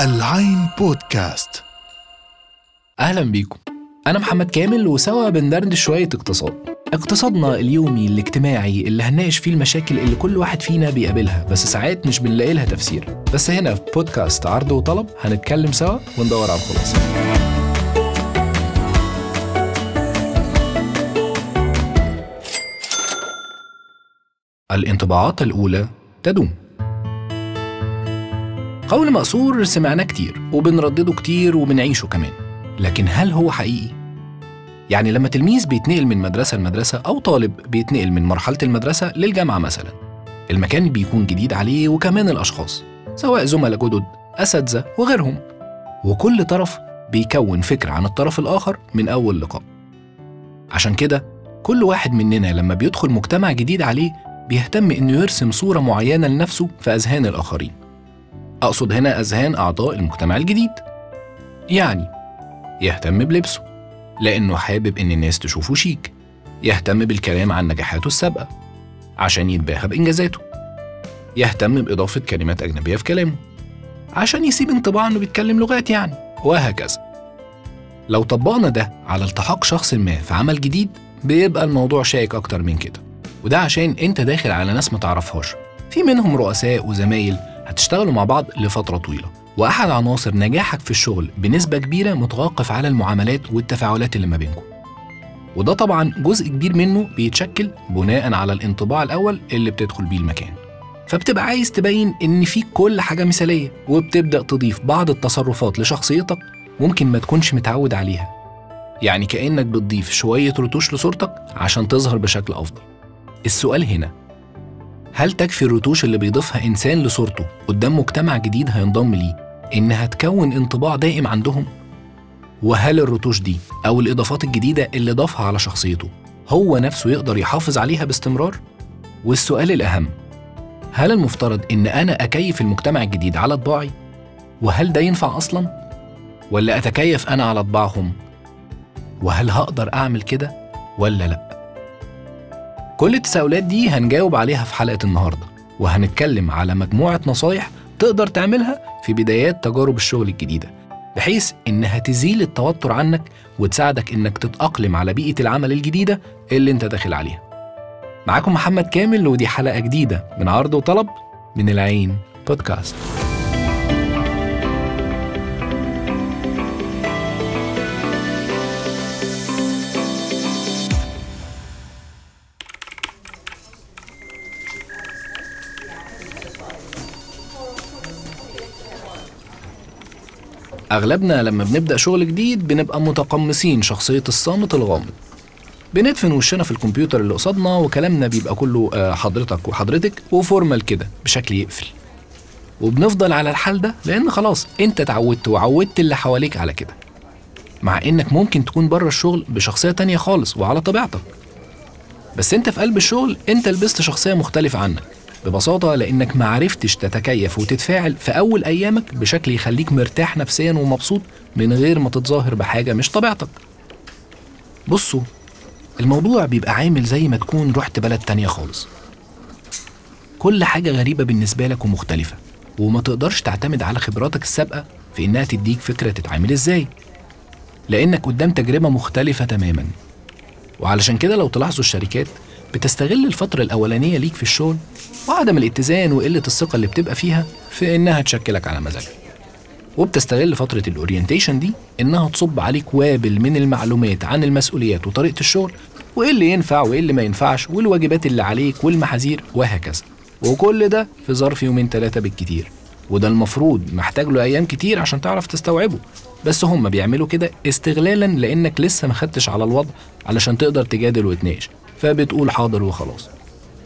العين بودكاست. أهلا بيكم. أنا محمد كامل وسوا بندردش شوية اقتصاد. اقتصادنا اليومي الاجتماعي اللي هنناقش فيه المشاكل اللي كل واحد فينا بيقابلها بس ساعات مش بنلاقي لها تفسير. بس هنا في بودكاست عرض وطلب هنتكلم سوا وندور على الخلاصة. الانطباعات الأولى تدوم. قول مقصور سمعناه كتير وبنردده كتير وبنعيشه كمان. لكن هل هو حقيقي؟ يعني لما تلميذ بيتنقل من مدرسة لمدرسة أو طالب بيتنقل من مرحلة المدرسة للجامعة مثلا المكان بيكون جديد عليه وكمان الأشخاص سواء زملاء جدد أساتذة وغيرهم. وكل طرف بيكون فكرة عن الطرف الآخر من أول لقاء. عشان كده كل واحد مننا لما بيدخل مجتمع جديد عليه بيهتم إنه يرسم صورة معينة لنفسه في أذهان الآخرين. أقصد هنا أذهان أعضاء المجتمع الجديد. يعني يهتم بلبسه لأنه حابب إن الناس تشوفه شيك. يهتم بالكلام عن نجاحاته السابقة عشان يتباهى بإنجازاته. يهتم بإضافة كلمات أجنبية في كلامه عشان يسيب انطباع إنه بيتكلم لغات يعني وهكذا. لو طبقنا ده على التحاق شخص ما في عمل جديد بيبقى الموضوع شائك أكتر من كده. وده عشان أنت داخل على ناس متعرفهاش في منهم رؤساء وزمايل هتشتغلوا مع بعض لفترة طويلة. وأحد عناصر نجاحك في الشغل بنسبة كبيرة متوقف على المعاملات والتفاعلات اللي ما بينكم. وده طبعا جزء كبير منه بيتشكل بناء على الانطباع الأول اللي بتدخل بيه المكان. فبتبقى عايز تبين إن فيك كل حاجة مثالية وبتبدأ تضيف بعض التصرفات لشخصيتك ممكن ما تكونش متعود عليها. يعني كأنك بتضيف شوية رتوش لصورتك عشان تظهر بشكل أفضل. السؤال هنا هل تكفي الرتوش اللي بيضيفها إنسان لصورته قدام مجتمع جديد هينضم ليه إنها تكون انطباع دائم عندهم؟ وهل الرتوش دي أو الإضافات الجديدة اللي ضافها على شخصيته هو نفسه يقدر يحافظ عليها باستمرار؟ والسؤال الأهم هل المفترض إن أنا أكيف المجتمع الجديد على طباعي؟ وهل ده ينفع أصلاً؟ ولا أتكيف أنا على طباعهم؟ وهل هقدر أعمل كده ولا لأ؟ كل التساؤلات دي هنجاوب عليها في حلقة النهاردة وهنتكلم على مجموعة نصايح تقدر تعملها في بدايات تجارب الشغل الجديدة بحيث إنها تزيل التوتر عنك وتساعدك إنك تتأقلم على بيئة العمل الجديدة اللي أنت داخل عليها. معاكم محمد كامل ودي حلقة جديدة من عرض وطلب من العين بودكاست. أغلبنا لما بنبدأ شغل جديد بنبقى متقمصين شخصية الصامت الغامض. بندفن وشنا في الكمبيوتر اللي قصادنا وكلامنا بيبقى كله آه، حضرتك وحضرتك وفورمال كده بشكل يقفل. وبنفضل على الحال ده لأن خلاص أنت اتعودت وعودت اللي حواليك على كده. مع إنك ممكن تكون بره الشغل بشخصية تانية خالص وعلى طبيعتك. بس أنت في قلب الشغل أنت لبست شخصية مختلفة عنك. ببساطة لأنك معرفتش تتكيف وتتفاعل في أول أيامك بشكل يخليك مرتاح نفسيا ومبسوط من غير ما تتظاهر بحاجة مش طبيعتك. بصوا الموضوع بيبقى عامل زي ما تكون رحت بلد تانية خالص. كل حاجة غريبة بالنسبة لك ومختلفة وما تقدرش تعتمد على خبراتك السابقة في إنها تديك فكرة تتعامل إزاي. لأنك قدام تجربة مختلفة تماما. وعلشان كده لو تلاحظوا الشركات بتستغل الفترة الأولانية ليك في الشغل وعدم الاتزان وقلة الثقة اللي بتبقى فيها في إنها تشكلك على مزاجها وبتستغل فترة الأورينتيشن دي إنها تصب عليك وابل من المعلومات عن المسؤوليات وطريقة الشغل وإيه اللي ينفع وإيه اللي ما ينفعش والواجبات اللي عليك والمحاذير وهكذا. وكل ده في ظرف يومين ثلاثة بالكتير. وده المفروض محتاج له أيام كتير عشان تعرف تستوعبه. بس هم بيعملوا كده استغلالا لأنك لسه ما خدتش على الوضع علشان تقدر تجادل وتناقش. فبتقول حاضر وخلاص.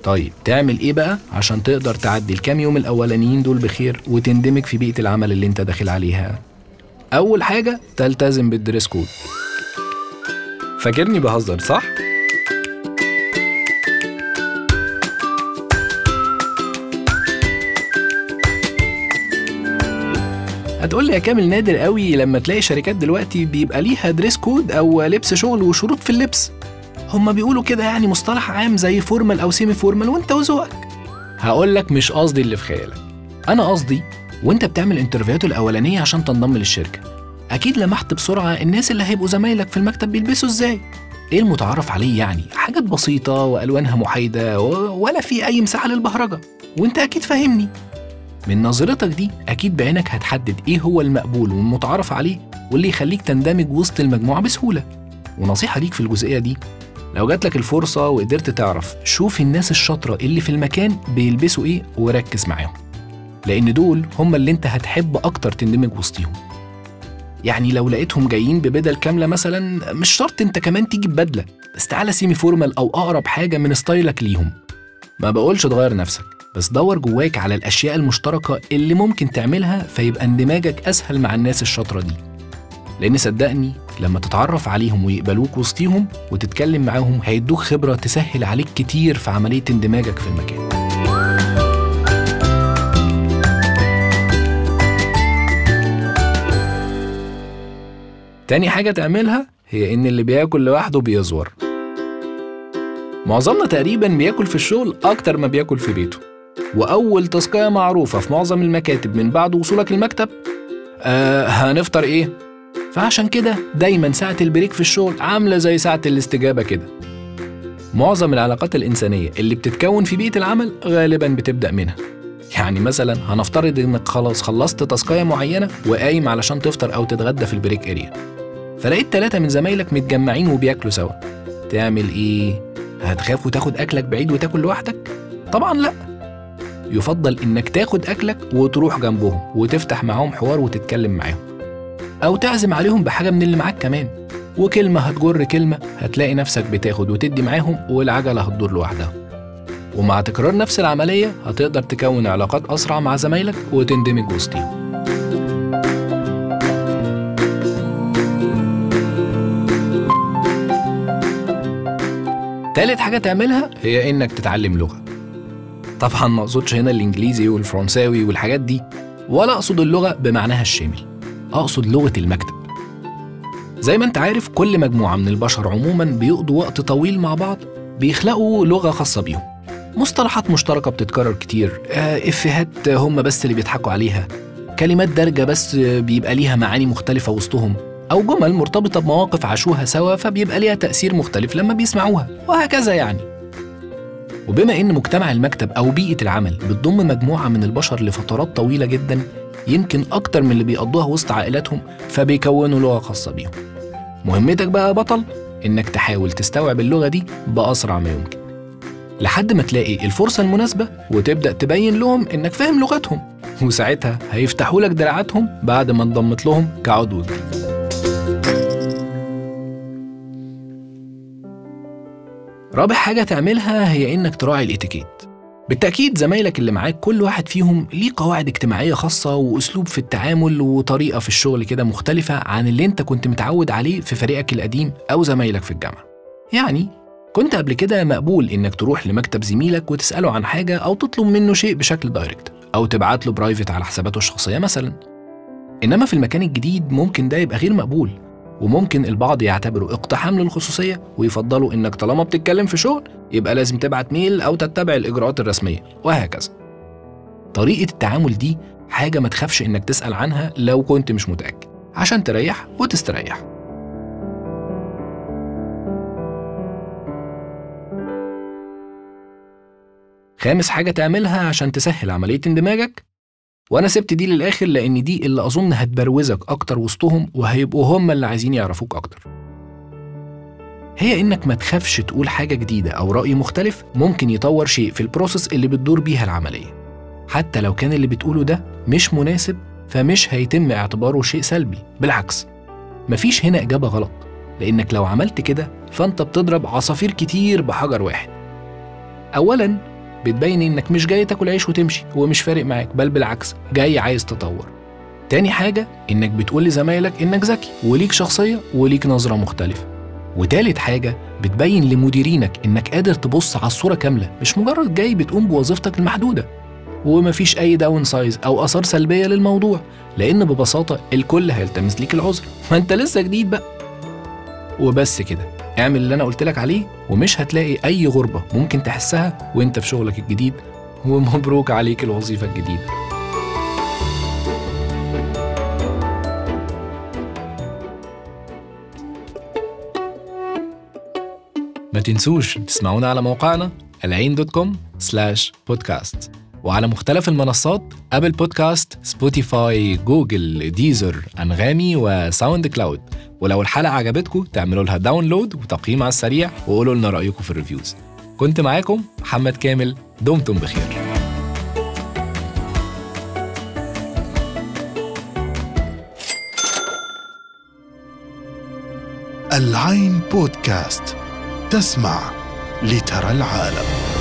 طيب تعمل إيه بقى؟ عشان تقدر تعدي الكام يوم الأولانيين دول بخير وتندمج في بيئة العمل اللي أنت داخل عليها. أول حاجة تلتزم بالدريس كود. فاكرني بهزر صح؟ هتقول لي يا كامل نادر قوي لما تلاقي شركات دلوقتي بيبقى ليها dress code أو لبس شغل وشروط في اللبس. هما بيقولوا كده يعني مصطلح عام زي formal أو semi formal وأنت وذوقك. هقول لك مش قصدي اللي في خيالك. أنا قصدي وأنت بتعمل interviewهات الأولانية عشان تنضم للشركة. أكيد لمحت بسرعة الناس اللي هيبقوا زمايلك في المكتب بيلبسوا إزاي. إيه المتعارف عليه يعني؟ حاجات بسيطة وألوانها محايدة و- ولا في أي مساحة للبهرجة. وأنت أكيد فاهمني. من نظرتك دي أكيد بعينك هتحدد إيه هو المقبول والمتعارف عليه واللي يخليك تندمج وسط المجموعة بسهولة. ونصيحة ليك في الجزئية دي لو جات لك الفرصة وقدرت تعرف شوف الناس الشاطرة اللي في المكان بيلبسوا إيه وركز معاهم. لأن دول هم اللي أنت هتحب أكتر تندمج وسطيهم. يعني لو لقيتهم جايين ببدل كاملة مثلا مش شرط أنت كمان تيجي ببدلة بس تعالى semi formal أو أقرب حاجة من style ك ليهم. ما بقولش تغير نفسك بس دور جواك على الأشياء المشتركة اللي ممكن تعملها فيبقى اندماجك أسهل مع الناس الشاطرة دي. لأن صدقني لما تتعرف عليهم ويقبلوك وسطيهم وتتكلم معاهم هيدوك خبرة تسهل عليك كتير في عملية اندماجك في المكان. تاني حاجة تعملها هي إن اللي بياكل لوحده بيزور. معظمنا تقريبا بياكل في الشغل أكتر ما بياكل في بيته. وأول task ية معروفة في معظم المكاتب من بعد وصولك المكتب آه هنفطر إيه؟ فعشان كده دايما ساعة ال break في الشغل عاملة زي ساعة الاستجابة كده. معظم العلاقات الإنسانية اللي بتتكون في بيئة العمل غالبا بتبدأ منها. يعني مثلا هنفترض إنك خلاص خلصت task اية معينة وقايم علشان تفطر أو تتغدى في ال break area فلقيت ثلاثة من زمايلك متجمعين وبياكلوا سوا. تعمل إيه؟ هتخاف وتاخد أكلك بعيد وتاكل لوحدك؟ طبعا لأ. يفضل إنك تاخد أكلك وتروح جنبهم وتفتح معاهم حوار وتتكلم معاهم. أو تعزم عليهم بحاجة من اللي معاك كمان. وكلمة هتجر كلمة هتلاقي نفسك بتاخد وتدي معاهم والعجلة هتدور لوحدها. ومع تكرار نفس العملية هتقدر تكون علاقات أسرع مع زمايلك وتندمج وسطيهم. تالت حاجة تعملها هي إنك تتعلم لغة. طبعا ما أقصدش هنا الإنجليزي والفرنساوي والحاجات دي ولا أقصد اللغة بمعناها الشامل. أقصد لغة المكتب. زي ما أنت عارف كل مجموعة من البشر عموما بيقضوا وقت طويل مع بعض بيخلقوا لغة خاصة بيهم. مصطلحات مشتركة بتتكرر كتير آه، إفيهات هم بس اللي بيضحكوا عليها كلمات دارجة بس بيبقى ليها معاني مختلفة وسطهم أو جمل مرتبطة بمواقف عاشوها سوا فبيبقى ليها تأثير مختلف لما بيسمعوها وهكذا يعني. وبما إن مجتمع المكتب أو بيئة العمل بتضم مجموعة من البشر لفترات طويلة جدا يمكن أكتر من اللي بيقضوها وسط عائلاتهم فبيكونوا لغة خاصة بيهم. مهمتك بقى يا بطل إنك تحاول تستوعب اللغة دي بأسرع ما يمكن. لحد ما تلاقي الفرصة المناسبة وتبدأ تبين لهم إنك فاهم لغتهم وساعتها هيفتحوا لك دراعاتهم بعد ما انضمت لهم كعضو جديد. رابع حاجة تعملها هي إنك تراعي الإتيكيت. بالتأكيد زمايلك اللي معاك كل واحد فيهم ليه قواعد اجتماعية خاصة وأسلوب في التعامل وطريقة في الشغل كده مختلفة عن اللي أنت كنت متعود عليه في فريقك القديم أو زمايلك في الجامعة. يعني كنت قبل كده مقبول إنك تروح لمكتب زميلك وتسأله عن حاجة أو تطلب منه شيء بشكل direct أو تبعت له private على حساباته الشخصية مثلا. إنما في المكان الجديد ممكن ده يبقى غير مقبول. وممكن البعض يعتبره اقتحام للخصوصية ويفضلوا إنك طالما بتتكلم في شغل يبقى لازم تبعت ميل أو تتبع الإجراءات الرسمية وهكذا. طريقة التعامل دي حاجة ما تخافش إنك تسأل عنها لو كنت مش متأكد عشان تريح وتستريح. خامس حاجة تعملها عشان تسهل عملية اندماجك وأنا سبت دي للآخر لأن دي اللي أظن هتبروزك أكتر وسطهم وهيبقوا هم اللي عايزين يعرفوك أكتر. هي إنك ما تخافش تقول حاجة جديدة أو رأي مختلف ممكن يطور شيء في البروسيس اللي بتدور بيها العملية. حتى لو كان اللي بتقوله ده مش مناسب فمش هيتم اعتباره شيء سلبي بالعكس. مفيش هنا إجابة غلط لأنك لو عملت كده فأنت بتضرب عصافير كتير بحجر واحد. أولاً بتبين إنك مش جاي تاكل عيش وتمشي ومش فارق معاك بل بالعكس جاي عايز تطور. تاني حاجة إنك بتقول لزمايلك إنك ذكي وليك شخصية وليك نظرة مختلفة. وتالت حاجة بتبين لمديرينك إنك قادر تبص على الصورة كاملة مش مجرد جاي بتقوم بوظيفتك المحدودة. ومفيش أي downsides أو آثار سلبية للموضوع لأن ببساطة الكل هيلتمس ليك العذر. ما أنت لسه جديد بقى. وبس كده. اعمل اللي أنا قلت لك عليه ومش هتلاقي أي غربة ممكن تحسها وأنت في شغلك الجديد ومبروك عليك الوظيفة الجديدة. ما تنسوش تسمعونا على موقعنا العين dot com slash podcast وعلى مختلف المنصات Apple Podcasts Spotify Google Deezer أنغامي و SoundCloud ولو الحلقة عجبتكم تعملوا لها download وتقييم على السريع وقولوا لنا رأيكم في ال reviews. كنت معاكم محمد كامل. دمتم بخير. العين بودكاست تسمع لترى العالم.